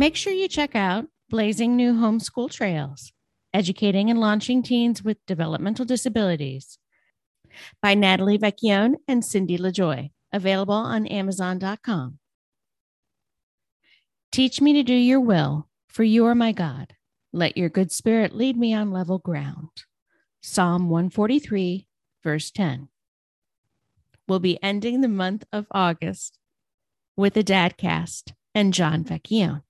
Make sure you check out Blazing New Homeschool Trails, Educating and Launching Teens with Developmental Disabilities by Natalie Vecchione and Cindy LaJoy, available on Amazon.com. Teach me to do your will, for you are my God. Let your good spirit lead me on level ground. Psalm 143, verse 10. We'll be ending the month of August with a dadcast and John Vecchione.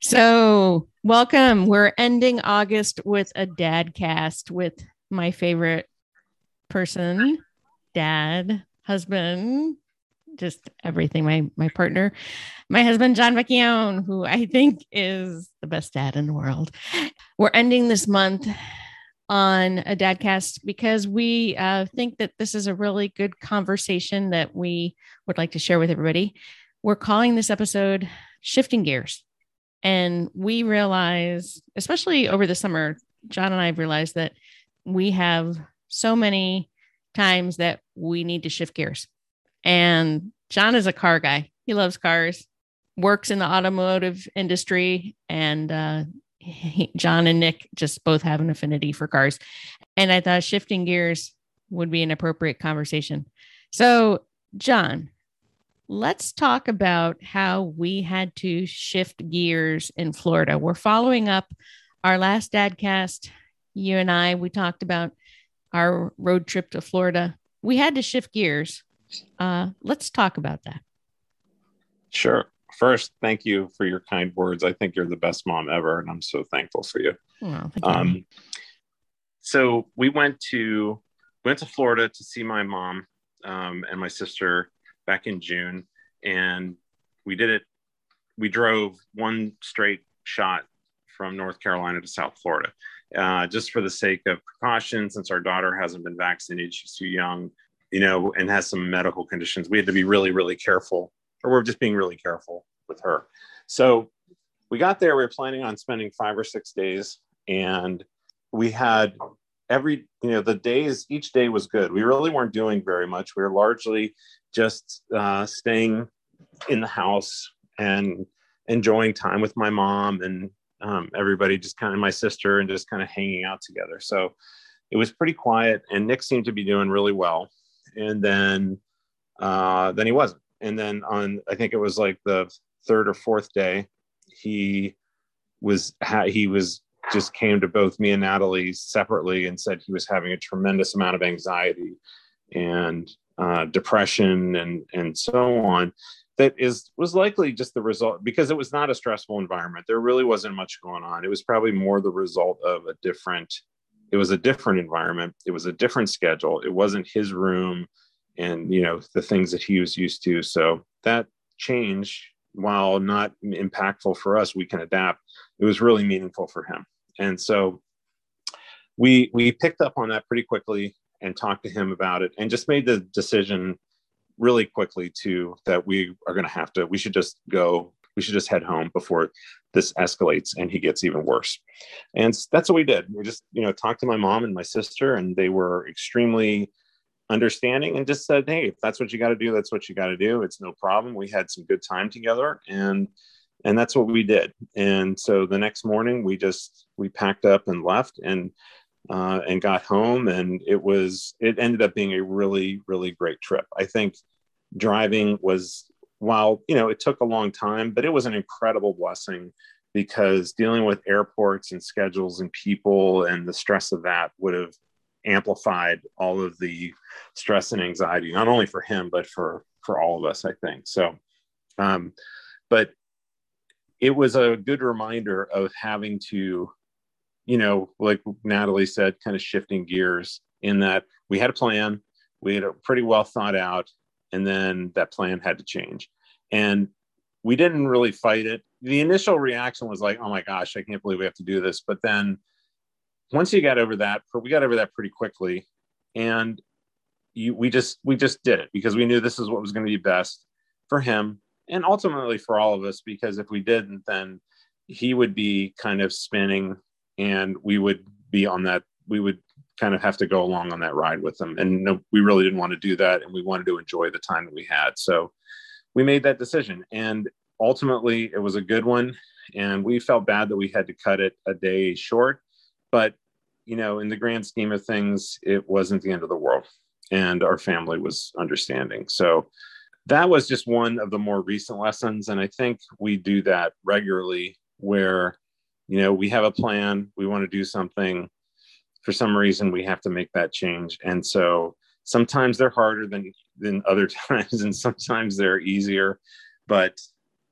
So, welcome. We're ending August with a dadcast with my favorite person, dad, husband, just everything. My my partner, my husband John Vecchione, who I think is the best dad in the world. We're ending this month on a dadcast because we uh, think that this is a really good conversation that we would like to share with everybody. We're calling this episode "Shifting Gears," and we realize, especially over the summer, John and I have realized that we have so many times that we need to shift gears. And John is a car guy. He loves cars, works in the automotive industry, and uh, he, John and Nick just both have an affinity for cars. And I thought shifting gears would be an appropriate conversation. So, John, let's talk about how we had to shift gears in Florida. We're following up our last dadcast. You and I, we talked about our road trip to Florida. We had to shift gears. Uh, let's talk about that. Sure first, thank you for your kind words. I think you're the best mom ever, and I'm so thankful for you. Oh, um, so we went to went to Florida to see my mom um, and my sister back in June, and we did it. We drove one straight shot from North Carolina to South Florida, uh, just for the sake of precaution. Since our daughter hasn't been vaccinated, she's too young, you know, and has some medical conditions. We had to be really, really careful or we're just being really careful with her. So we got there, we were planning on spending five or six days, and we had every, you know, the days, each day was good. We really weren't doing very much. We were largely just uh, staying in the house and enjoying time with my mom and um, everybody, just kind of my sister, and just kind of hanging out together. So it was pretty quiet, and Nick seemed to be doing really well. And then, uh, then he wasn't and then on i think it was like the third or fourth day he was he was just came to both me and natalie separately and said he was having a tremendous amount of anxiety and uh, depression and and so on that is was likely just the result because it was not a stressful environment. There really wasn't much going on. It was probably more the result of a different it was a different environment. It was a different schedule. It wasn't his room and you know the things that he was used to. So that change while not impactful for us we can adapt. It was really meaningful for him and so we we picked up on that pretty quickly and talked to him about it and just made the decision really quickly to that we are going to have to we should just go we should just head home before this escalates and he gets even worse and that's what we did we just you know talked to my mom and my sister and they were extremely understanding and just said, Hey, if that's what you got to do, that's what you got to do. It's no problem. We had some good time together and and that's what we did. And so the next morning we just we packed up and left and uh, and got home and it was it ended up being a really really great trip. I think driving was while you know it took a long time, but it was an incredible blessing because dealing with airports and schedules and people and the stress of that would have amplified all of the stress and anxiety, not only for him, but for, for all of us, I think. So, um, but it was a good reminder of having to, you know, like Natalie said, kind of shifting gears in that we had a plan, we had a pretty well thought out, and then that plan had to change. And we didn't really fight it. The initial reaction was like, "Oh my gosh, I can't believe we have to do this." But then once you got over that, we got over that pretty quickly, and you we just we just did it because we knew this is what was going to be best for him and ultimately for all of us because if we didn't then he would be kind of spinning and we would be on that we would kind of have to go along on that ride with them and no, we really didn't want to do that and we wanted to enjoy the time that we had. So we made that decision and ultimately it was a good one and we felt bad that we had to cut it a day short. But you know in the grand scheme of things it wasn't the end of the world and our family was understanding. So that was just one of the more recent lessons and i think we do that regularly where you know we have a plan we want to do something. For some reason we have to make that change and so sometimes they're harder than than other times and sometimes they're easier but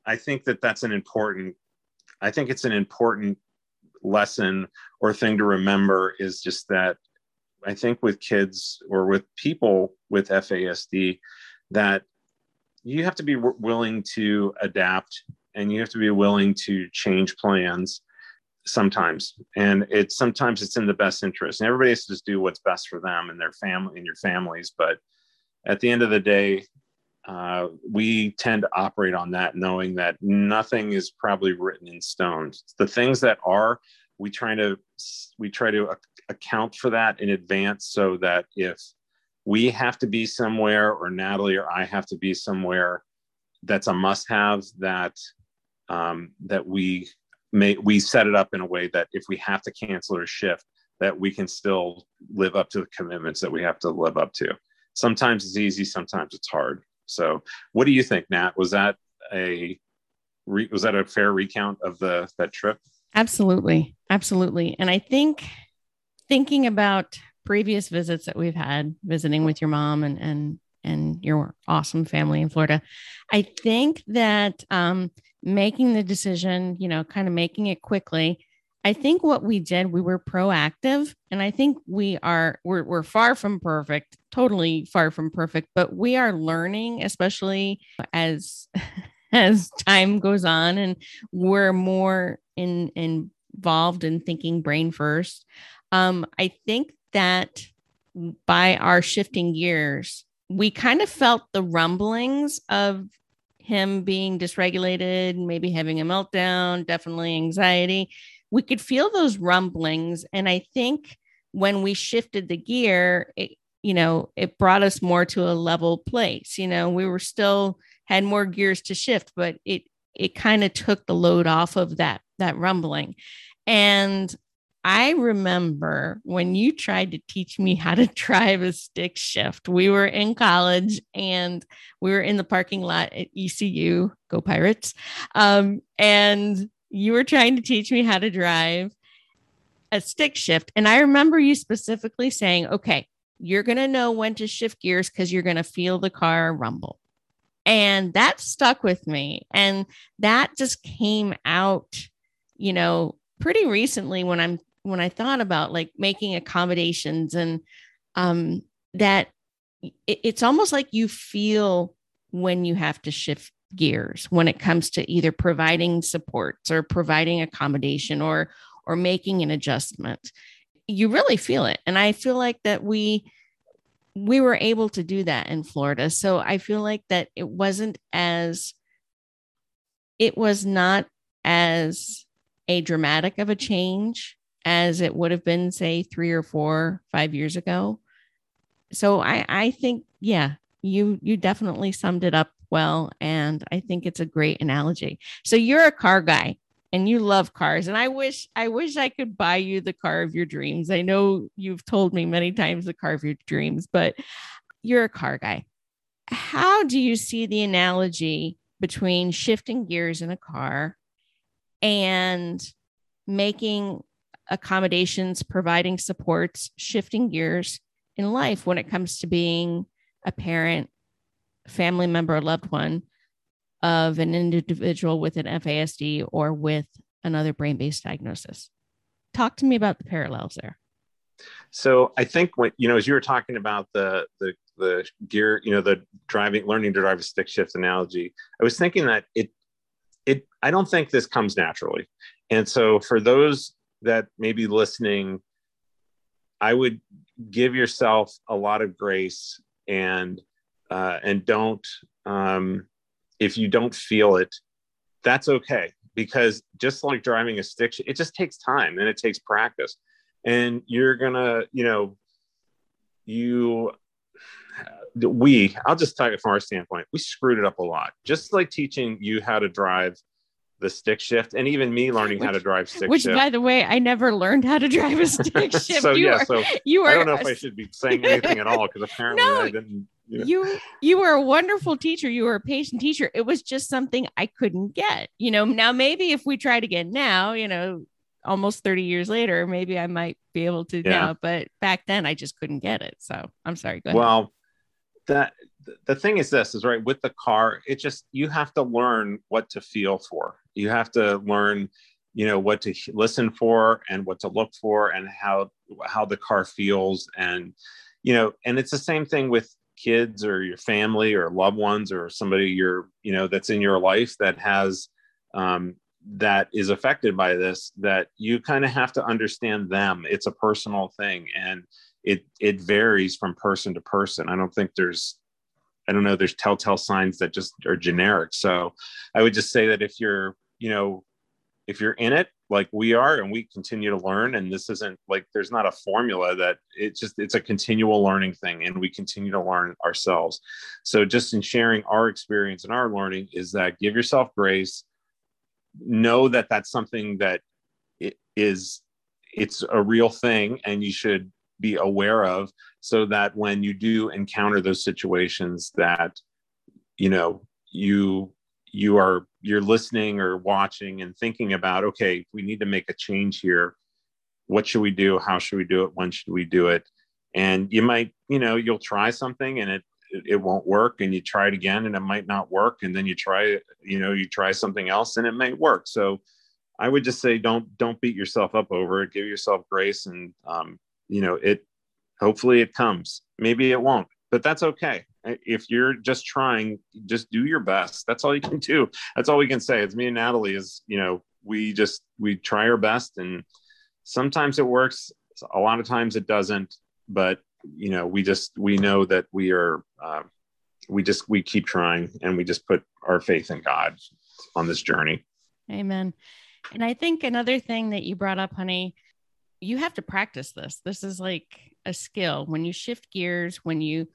i think that that's an important i think it's an important lesson or thing to remember is just that i think with kids or with people with fasd that you have to be w- willing to adapt and you have to be willing to change plans sometimes. And it's sometimes it's in the best interest. And everybody has to just do what's best for them and their family and your families. But at the end of the day uh, we tend to operate on that knowing that nothing is probably written in stone. The things that are we try to we try to account for that in advance so that if we have to be somewhere or natalie or i have to be somewhere that's a must have that um, that we may we set it up in a way that if we have to cancel or shift that we can still live up to the commitments that we have to live up to. Sometimes it's easy sometimes it's hard. So what do you think nat? Was that a was that a fair recount of the that trip? Absolutely. Absolutely. And i think thinking about previous visits that we've had visiting with your mom and and and your awesome family in Florida, I think that um, making the decision, you know, kind of making it quickly. I think what we did, we were proactive, and I think we are we're we're far from perfect, totally far from perfect, but we are learning, especially as as time goes on, and we're more in, in involved in thinking brain first. Um, I think that by our shifting gears, we kind of felt the rumblings of him being dysregulated, maybe having a meltdown, definitely anxiety. We could feel those rumblings. And I think when we shifted the gear, it, you know, it brought us more to a level place. You know, we were still had more gears to shift, but it it kind of took the load off of that that rumbling. And I remember when you tried to teach me how to drive a stick shift. We were in college and we were in the parking lot at ECU, go Pirates. Um, and you were trying to teach me how to drive a stick shift. And I remember you specifically saying, okay, you're going to know when to shift gears because you're going to feel the car rumble. And that stuck with me. And that just came out, you know, pretty recently when I'm when I thought about like making accommodations and um, that it, it's almost like you feel when you have to shift gears when it comes to either providing supports or providing accommodation or or making an adjustment. You really feel it and i feel like that we we were able to do that in florida. So i feel like that it wasn't as it was not as a dramatic of a change as it would have been, say, three or four, five years ago. So I, I think, yeah, you you definitely summed it up well, and I think it's a great analogy. So you're a car guy and you love cars and i wish i wish i could buy you the car of your dreams i know you've told me many times the car of your dreams but you're a car guy how do you see the analogy between shifting gears in a car and making accommodations, providing supports, shifting gears in life when it comes to being a parent, family member, or loved one of an individual with an FASD or with another brain based diagnosis. Talk to me about the parallels there. So I think when you know, as you were talking about the the the gear, you know, the driving, learning to drive a stick shift analogy, I was thinking that it it i don't think this comes naturally and so for those that may be listening i would give yourself a lot of grace and uh, and don't um, if you don't feel it that's okay. Because just like driving a stick it just takes time and it takes practice. And you're gonna you know you we i'll just tell you from our standpoint we screwed it up a lot. Just like teaching you how to drive the stick shift and even me learning which, how to drive stick which shift. by the way i never learned how to drive a stick shift so you yeah are, so you are i don't know if i should be saying anything at all because apparently no, i didn't you, know. you you were a wonderful teacher you were a patient teacher it was just something i couldn't get you know now maybe if we tried again now you know almost 30 years later maybe i might be able to yeah. now but back then i just couldn't get it so i'm sorry go ahead. well that the thing is this is right with the car it just you have to learn what to feel for. You have to learn you know what to listen for and what to look for and how how the car feels and you know and it's the same thing with kids or your family or loved ones or somebody you're you know that's in your life that has um, that is affected by this that you kind of have to understand them. It's a personal thing and it it varies from person to person. I don't think there's I don't know, there's telltale signs that just are generic. So I would just say that if you're, you know, if you're in it like we are and we continue to learn and this isn't like there's not a formula that it's just it's a continual learning thing and we continue to learn ourselves so just in sharing our experience and our learning is that give yourself grace know that that's something that it is it's a real thing and you should be aware of so that when you do encounter those situations that you know you you are you're listening or watching and thinking about okay we need to make a change here. What should we do? How should we do it? When should we do it? And you might you know you'll try something and it it won't work and you try it again and it might not work. And then you try you know you try something else and it may work. So i would just say don't don't beat yourself up over it. Give yourself grace and um, you know it hopefully it comes. Maybe it won't but that's okay. If you're just trying just do your best. That's all you can do. That's all we can say. It's me and natalie is you know we just we try our best and sometimes it works a lot of times it doesn't but you know we just we know that we are uh, we just we keep trying and we just put our faith in god on this journey. Amen. And i think another thing that you brought up honey you have to practice this this is like a skill when you shift gears, when you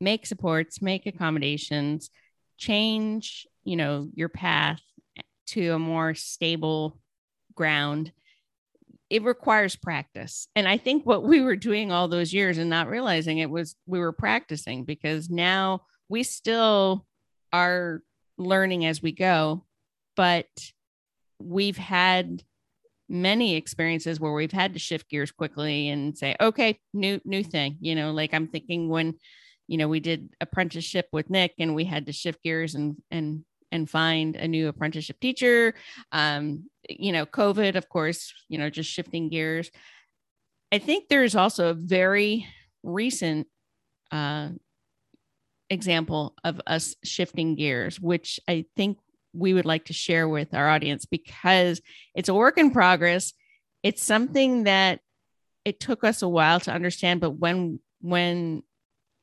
make supports, make accommodations, change, you know, your path to a more stable ground. It requires practice. And I think what we were doing all those years and not realizing it was we were practicing because now we still are learning as we go, but we've had many experiences where we've had to shift gears quickly and say okay new new thing you know like i'm thinking when you know we did apprenticeship with nick and we had to shift gears and and and find a new apprenticeship teacher um you know covid of course you know just shifting gears. I think there's also a very recent uh example of us shifting gears which i think we would like to share with our audience because it's a work in progress. It's something that it took us a while to understand, but when when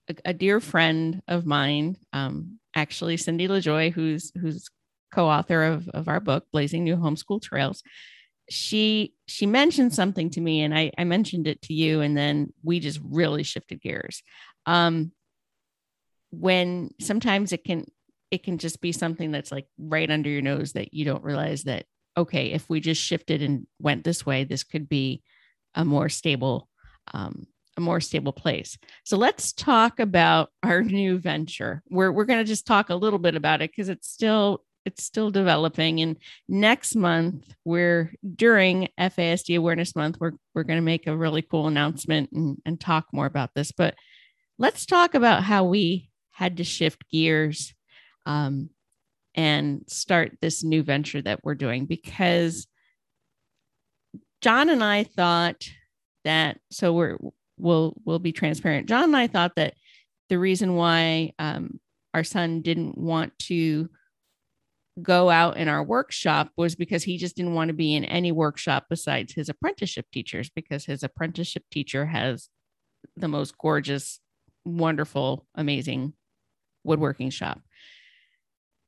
a, a dear friend of mine, um, actually Cindy LaJoy, who's who's co-author of, of our book, Blazing New Homeschool Trails, she she mentioned something to me and I, I mentioned it to you, and then we just really shifted gears. Um, when sometimes it can it can just be something that's like right under your nose that you don't realize that okay if we just shifted and went this way this could be a more stable um, a more stable place. So let's talk about our new venture. We're, we're going to just talk a little bit about it because it's still it's still developing. And next month we're during fasd awareness month we're, we're going to make a really cool announcement and, and talk more about this. But let's talk about how we had to shift gears um, and start this new venture that we're doing because John and I thought that so we're we'll we'll be transparent. John and I thought that the reason why um, our son didn't want to go out in our workshop was because he just didn't want to be in any workshop besides his apprenticeship teachers because his apprenticeship teacher has the most gorgeous, wonderful, amazing woodworking shop.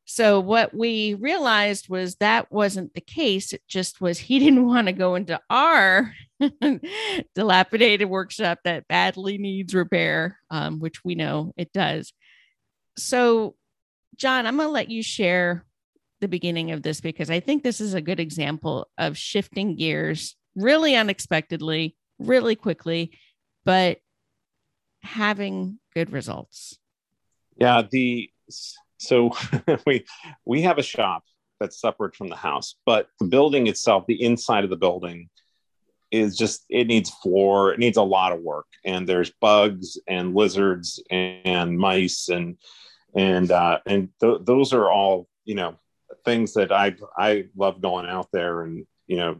So what we realized was that wasn't the case. It just was he didn't want to go into our dilapidated workshop that badly needs repair, um, which we know it does. So, John, I'm going to let you share the beginning of this because I think this is a good example of shifting gears really unexpectedly, really quickly, but having good results. Yeah, the so we we have a shop that's separate from the house, but the building itself, the inside of the building is just it needs floor, it needs a lot of work, and there's bugs and lizards and, and mice and and uh, and th- those are all you know things that I I love going out there and you know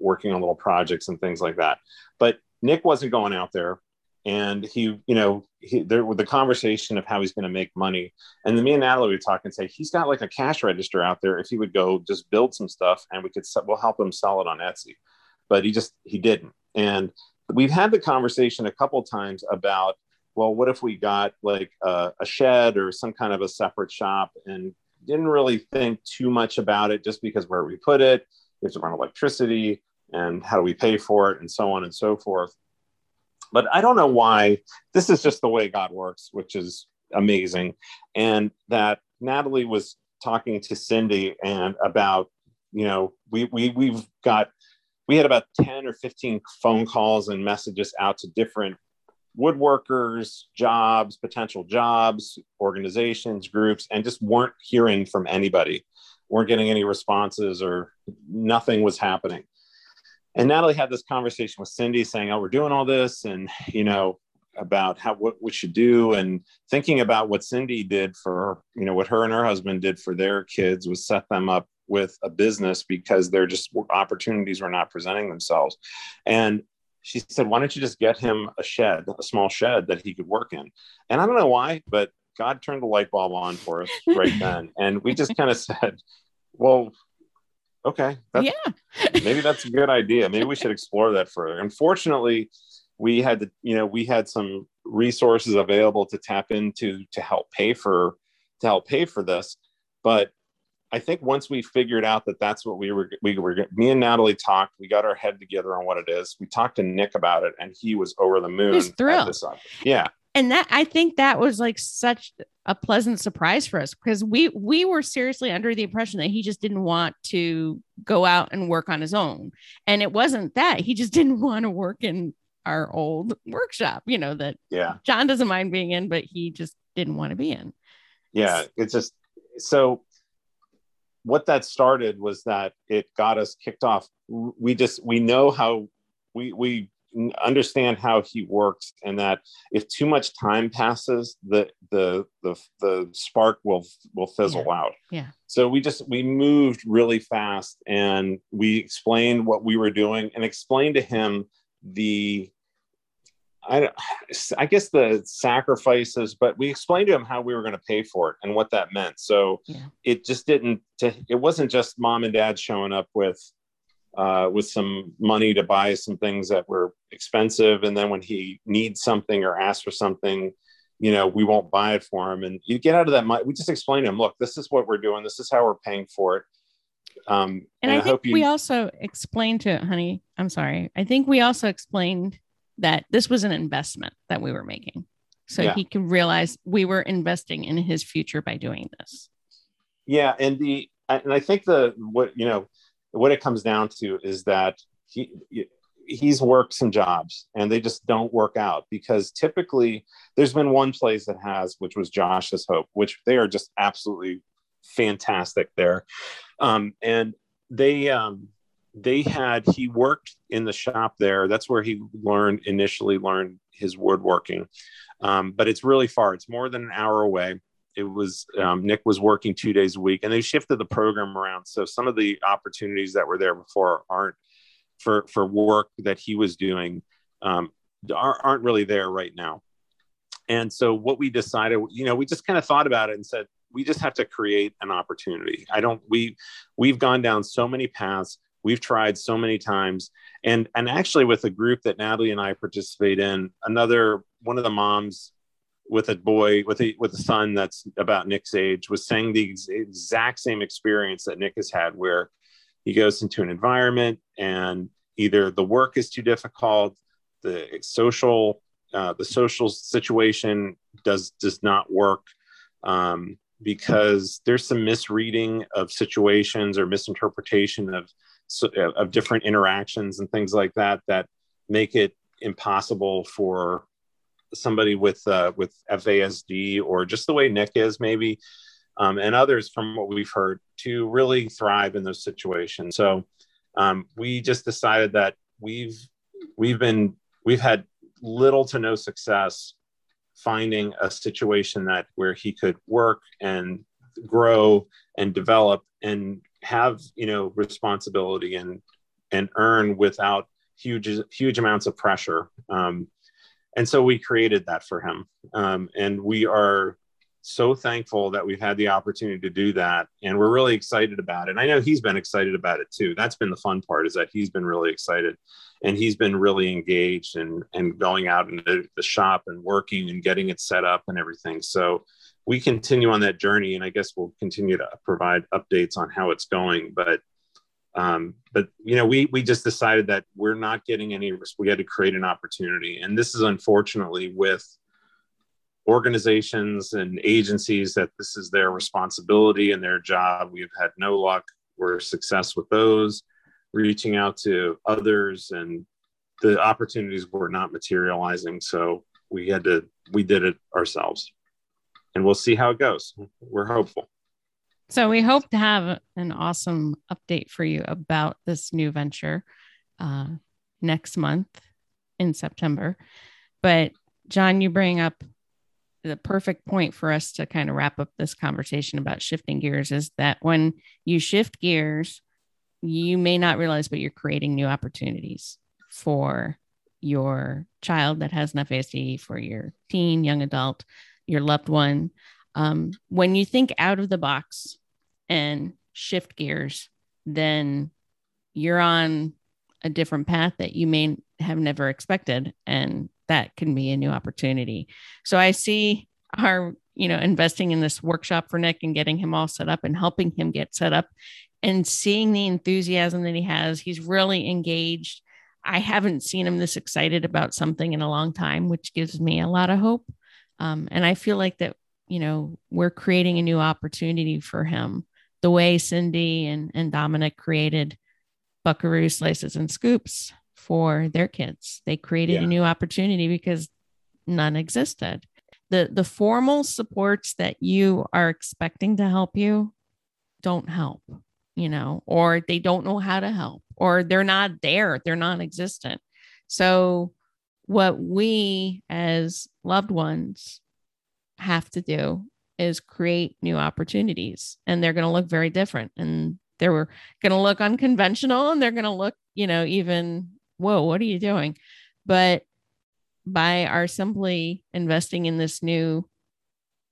working on little projects and things like that. But Nick wasn't going out there and he, you know, he, there with the conversation of how he's going to make money. And then me and Natalie would talk and say he's got like a cash register out there. If he would go just build some stuff, and we could we'll help him sell it on Etsy. But he just he didn't. And we've had the conversation a couple times about well, what if we got like a, a shed or some kind of a separate shop and didn't really think too much about it just because where we put it, we have to run electricity and how do we pay for it and so on and so forth. But I don't know why this is just the way God works, which is amazing. And that Natalie was talking to Cindy and about, you know, we, we, we've got, we had about 10 or 15 phone calls and messages out to different woodworkers, jobs, potential jobs, organizations, groups, and just weren't hearing from anybody, weren't getting any responses or nothing was happening and Natalie had this conversation with Cindy saying, "Oh, we're doing all this, and you know about how what we should do, and thinking about what Cindy did for you know what her and her husband did for their kids was set them up with a business because they're just opportunities were not presenting themselves, and." She said, "Why don't you just get him a shed, a small shed that he could work in?" And I don't know why, but God turned the light bulb on for us right then, and we just kind of said, "Well, okay. Yeah. maybe that's a good idea. Maybe we should explore that further. Unfortunately we had to you know we had some resources available to tap into to help pay for to help pay for this. But i think once we figured out that that's what we were we were me and natalie talked we got our head together on what it is. We talked to nick about it and he was over the moon He's thrilled. yeah and that i think that was like such a pleasant surprise for us because we we were seriously under the impression that he just didn't want to go out and work on his own. And it wasn't that he just didn't want to work in our old workshop you know that yeah. John doesn't mind being in but he just didn't want to be in. Yeah it's just so what that started was that it got us kicked off. We just we know how we we understand how he works and that if too much time passes the the the, the spark will will fizzle yeah. out yeah so we just we moved really fast and we explained what we were doing and explained to him the I, I guess the sacrifices, but we explained to him how we were going to pay for it and what that meant. So yeah. it just didn't, it wasn't just mom and dad showing up with uh, with some money to buy some things that were expensive. And then when he needs something or asks for something, you know, we won't buy it for him. And you get out of that. We just explain to him, look, this is what we're doing. This is how we're paying for it. Um, and, and I, I, think you... we also explained to it, honey, I'm sorry. I think we also explained that this was an investment that we were making. So yeah. he can realize we were investing in his future by doing this. Yeah. And the, and I think the, what, you know, what it comes down to is that he he's worked some jobs and they just don't work out because typically there's been one place that has which was josh's hope which they are just absolutely fantastic there. Um, and they um, they had he worked in the shop there. That's where he learned initially learned his woodworking. Um, but it's really far. It's more than an hour away it was um, Nick was working two days a week, and they shifted the program around. So some of the opportunities that were there before aren't for for work that he was doing um, aren't really there right now. And so what we decided, you know, we just kind of thought about it and said, we just have to create an opportunity. I don't we we've gone down so many paths. We've tried so many times. And and actually with a group that Natalie and I participate in, another one of the moms with a boy with a with a son that's about Nick's age was saying the ex- exact same experience that Nick has had where he goes into an environment and either the work is too difficult, the social uh, the social situation does does not work um, because there's some misreading of situations or misinterpretation of of different interactions and things like that that make it impossible for somebody with uh, with FASD or just the way Nick is maybe um, and others from what we've heard to really thrive in those situations. So um, we just decided that we've we've been we've had little to no success finding a situation that where he could work and grow and develop and have you know responsibility and and earn without huge huge amounts of pressure um, and so we created that for him. Um, and we are so thankful that we've had the opportunity to do that. And we're really excited about it. And i know he's been excited about it too. That's been the fun part is that he's been really excited and he's been really engaged and and going out into the shop and working and getting it set up and everything. So we continue on that journey and i guess we'll continue to provide updates on how it's going. But um, but you know we we just decided that we're not getting any we had to create an opportunity and this is unfortunately with organizations and agencies that this is their responsibility and their job. We've had no luck or success with those, reaching out to others, and the opportunities were not materializing. So we had to, we did it ourselves. And we'll see how it goes. We're hopeful. So we hope to have an awesome update for you about this new venture uh, next month in September. But John, you bring up the perfect point for us to kind of wrap up this conversation about shifting gears is that when you shift gears, you may not realize, but you're creating new opportunities for your child that has an FASD, for your teen, young adult, your loved one. Um, when you think out of the box and shift gears, then you're on a different path that you may have never expected. And that can be a new opportunity. So I see our, you know, investing in this workshop for Nick and getting him all set up and helping him get set up and seeing the enthusiasm that he has. He's really engaged. I haven't seen him this excited about something in a long time, which gives me a lot of hope. Um, and I feel like that, you know, we're creating a new opportunity for him the way Cindy and, and Dominic created Buckaroo Slices and Scoops for their kids. They created yeah. a new opportunity because none existed. The the formal supports that you are expecting to help you don't help, you know, or they don't know how to help, or they're not there, they're non-existent. So what we as loved ones have to do is create new opportunities and they're going to look very different and they're going to look unconventional and they're going to look you know even whoa, what are you doing? But by our simply investing in this new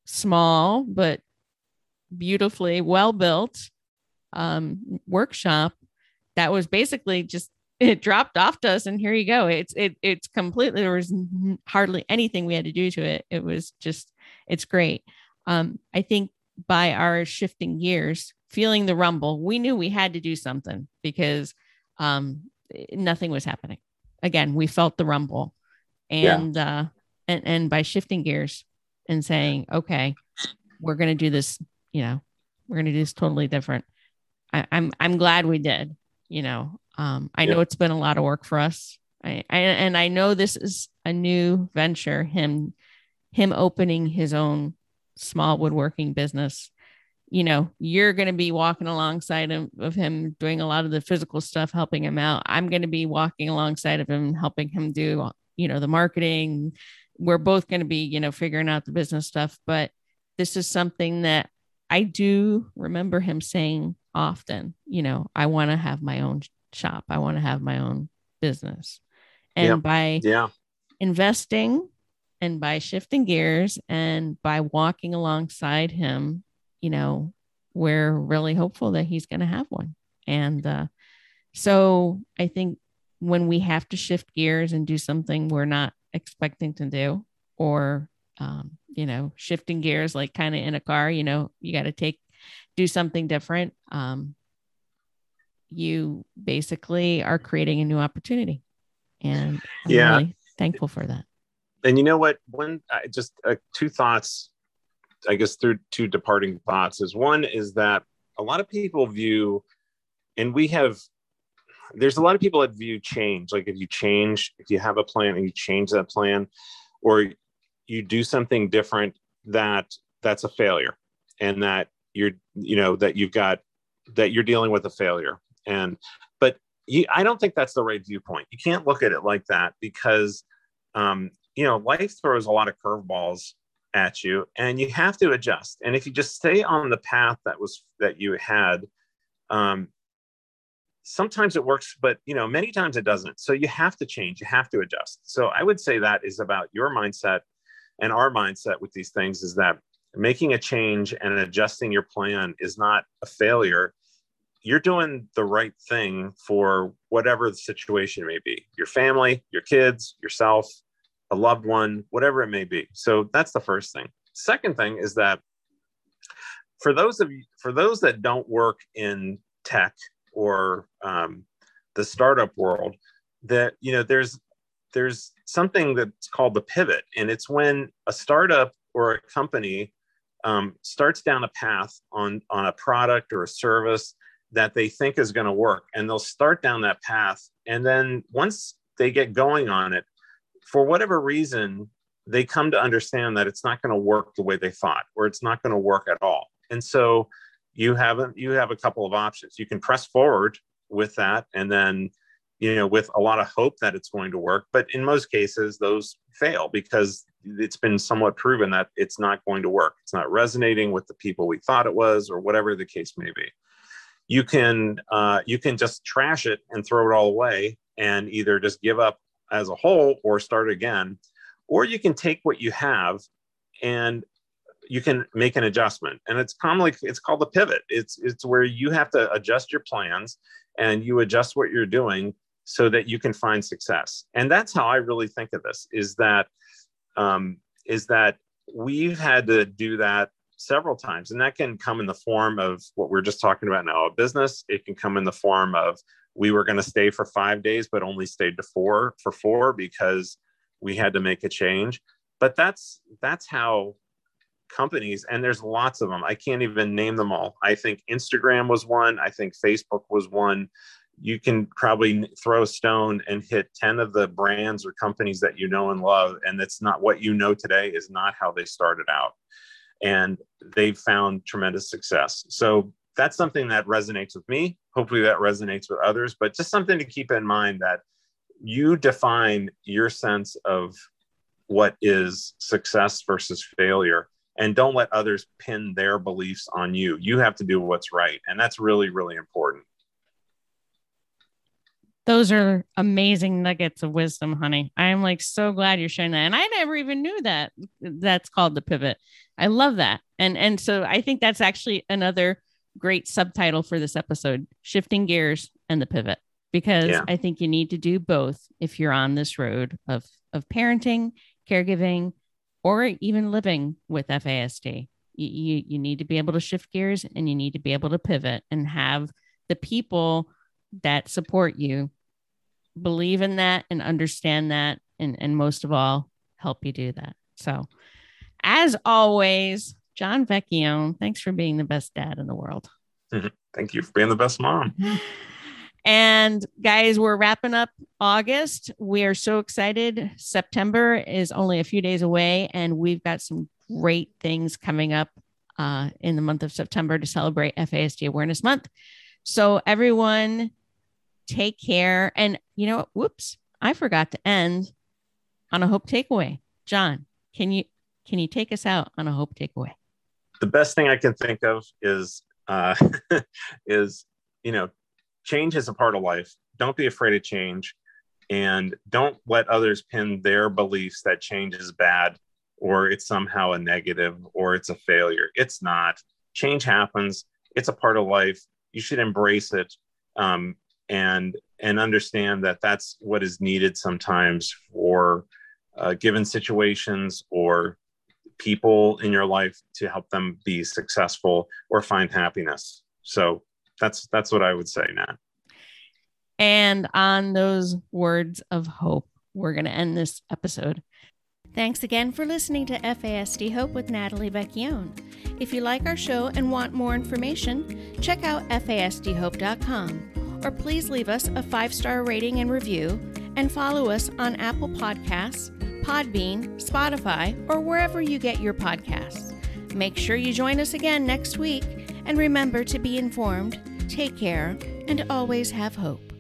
small but beautifully well built um, workshop that was basically just it dropped off to us and here you go it's it it's completely there was hardly anything we had to do to it it was just it's great um i think by our shifting gears feeling the rumble we knew we had to do something because um nothing was happening. Again, we felt the rumble. And yeah. uh and and by shifting gears and saying, okay, we're gonna do this, you know, we're gonna do this totally different. I, I'm I'm glad we did, you know. Um, I yeah. know it's been a lot of work for us. I, I and I know this is a new venture, him him opening his own small woodworking business you know, you're going to be walking alongside him, of him doing a lot of the physical stuff, helping him out. I'm going to be walking alongside of him, helping him do, you know, the marketing. We're both going to be, you know, figuring out the business stuff. But this is something that I do remember him saying often, you know, I want to have my own shop. I want to have my own business. And by yeah. investing and by shifting gears and by walking alongside him you know, we're really hopeful that he's going to have one. And uh, so I think when we have to shift gears and do something we're not expecting to do, or, um, you know, shifting gears, like kind of in a car, you know, you got to take, do something different. Um, you basically are creating a new opportunity. And I'm yeah. really thankful for that. And you know what? One, uh, just uh, two thoughts, I guess, through two departing thoughts is one is that a lot of people view, and we have, there's a lot of people that view change. Like if you change, if you have a plan and you change that plan, or you do something different, that that's a failure, and that you're, you know, that you've got that you're dealing with a failure and but you, I don't think that's the right viewpoint. You can't look at it like that because um, you know life throws a lot of curveballs at you, and you have to adjust. And if you just stay on the path that was that you had, um, sometimes it works, but you know many times it doesn't. So you have to change. You have to adjust. So I would say that is about your mindset and our mindset with these things is that making a change and adjusting your plan is not a failure you're doing the right thing for whatever the situation may be your family, your kids, yourself, a loved one, whatever it may be. So that's the first thing. Second thing is that for those of you, for those that don't work in tech or um, the startup world, that you know there's there's something that's called the pivot, and it's when a startup or a company um, starts down a path on on a product or a service that they think is going to work and they'll start down that path and then once they get going on it for whatever reason they come to understand that it's not going to work the way they thought or it's not going to work at all. And so you haven't you have a couple of options. You can press forward with that and then you know with a lot of hope that it's going to work. But in most cases those fail because it's been somewhat proven that it's not going to work. It's not resonating with the people we thought it was or whatever the case may be. You can uh, you can just trash it and throw it all away and either just give up as a whole or start again or you can take what you have and you can make an adjustment and it's commonly it's called the pivot it's it's where you have to adjust your plans and you adjust what you're doing so that you can find success and that's how i really think of this is that um, is that we've had to do that several times. And that can come in the form of what we're just talking about now a business. It can come in the form of we were going to stay for five days, but only stayed to four for four because we had to make a change. But that's that's how companies and there's lots of them. I can't even name them all. I think Instagram was one. I think Facebook was one. You can probably throw a stone and hit 10 of the brands or companies that you know and love. And that's not what you know today, is not how they started out and they've found tremendous success. So that's something that resonates with me. Hopefully that resonates with others, but just something to keep in mind that you define your sense of what is success versus failure and don't let others pin their beliefs on you. You have to do what's right. And that's really, really important. Those are amazing nuggets of wisdom, honey. I'm like so glad you're sharing that. And I never even knew that that's called the pivot. I love that. And and so I think that's actually another great subtitle for this episode, shifting gears and the pivot because yeah. I think you need to do both if you're on this road of of parenting, caregiving, or even living with FASD. You, you, you need to be able to shift gears and you need to be able to pivot and have the people that support you believe in that and understand that and, and most of all help you do that so as always john vecchione thanks for being the best dad in the world thank you for being the best mom and guys we're wrapping up august we are so excited september is only a few days away and we've got some great things coming up uh, in the month of september to celebrate fasd awareness month so everyone take care. And you know what? Whoops, I forgot to end on a hope takeaway. John, can you can you take us out on a hope takeaway? The best thing I can think of is uh, is you know change is a part of life. Don't be afraid of change, and don't let others pin their beliefs that change is bad or it's somehow a negative or it's a failure. It's not. change happens. It's a part of life. You should embrace it um, and and understand that that's what is needed sometimes for uh, given situations or people in your life to help them be successful or find happiness. So that's that's what I would say, Nat. And on those words of hope, we're going to end this episode. Thanks again for listening to FASD Hope with Natalie Vecchione. If you like our show and want more information, check out fasdhope.com or please leave us a five star rating and review and follow us on Apple Podcasts, Podbean, Spotify, or wherever you get your podcasts. Make sure you join us again next week and remember to be informed, take care, and always have hope.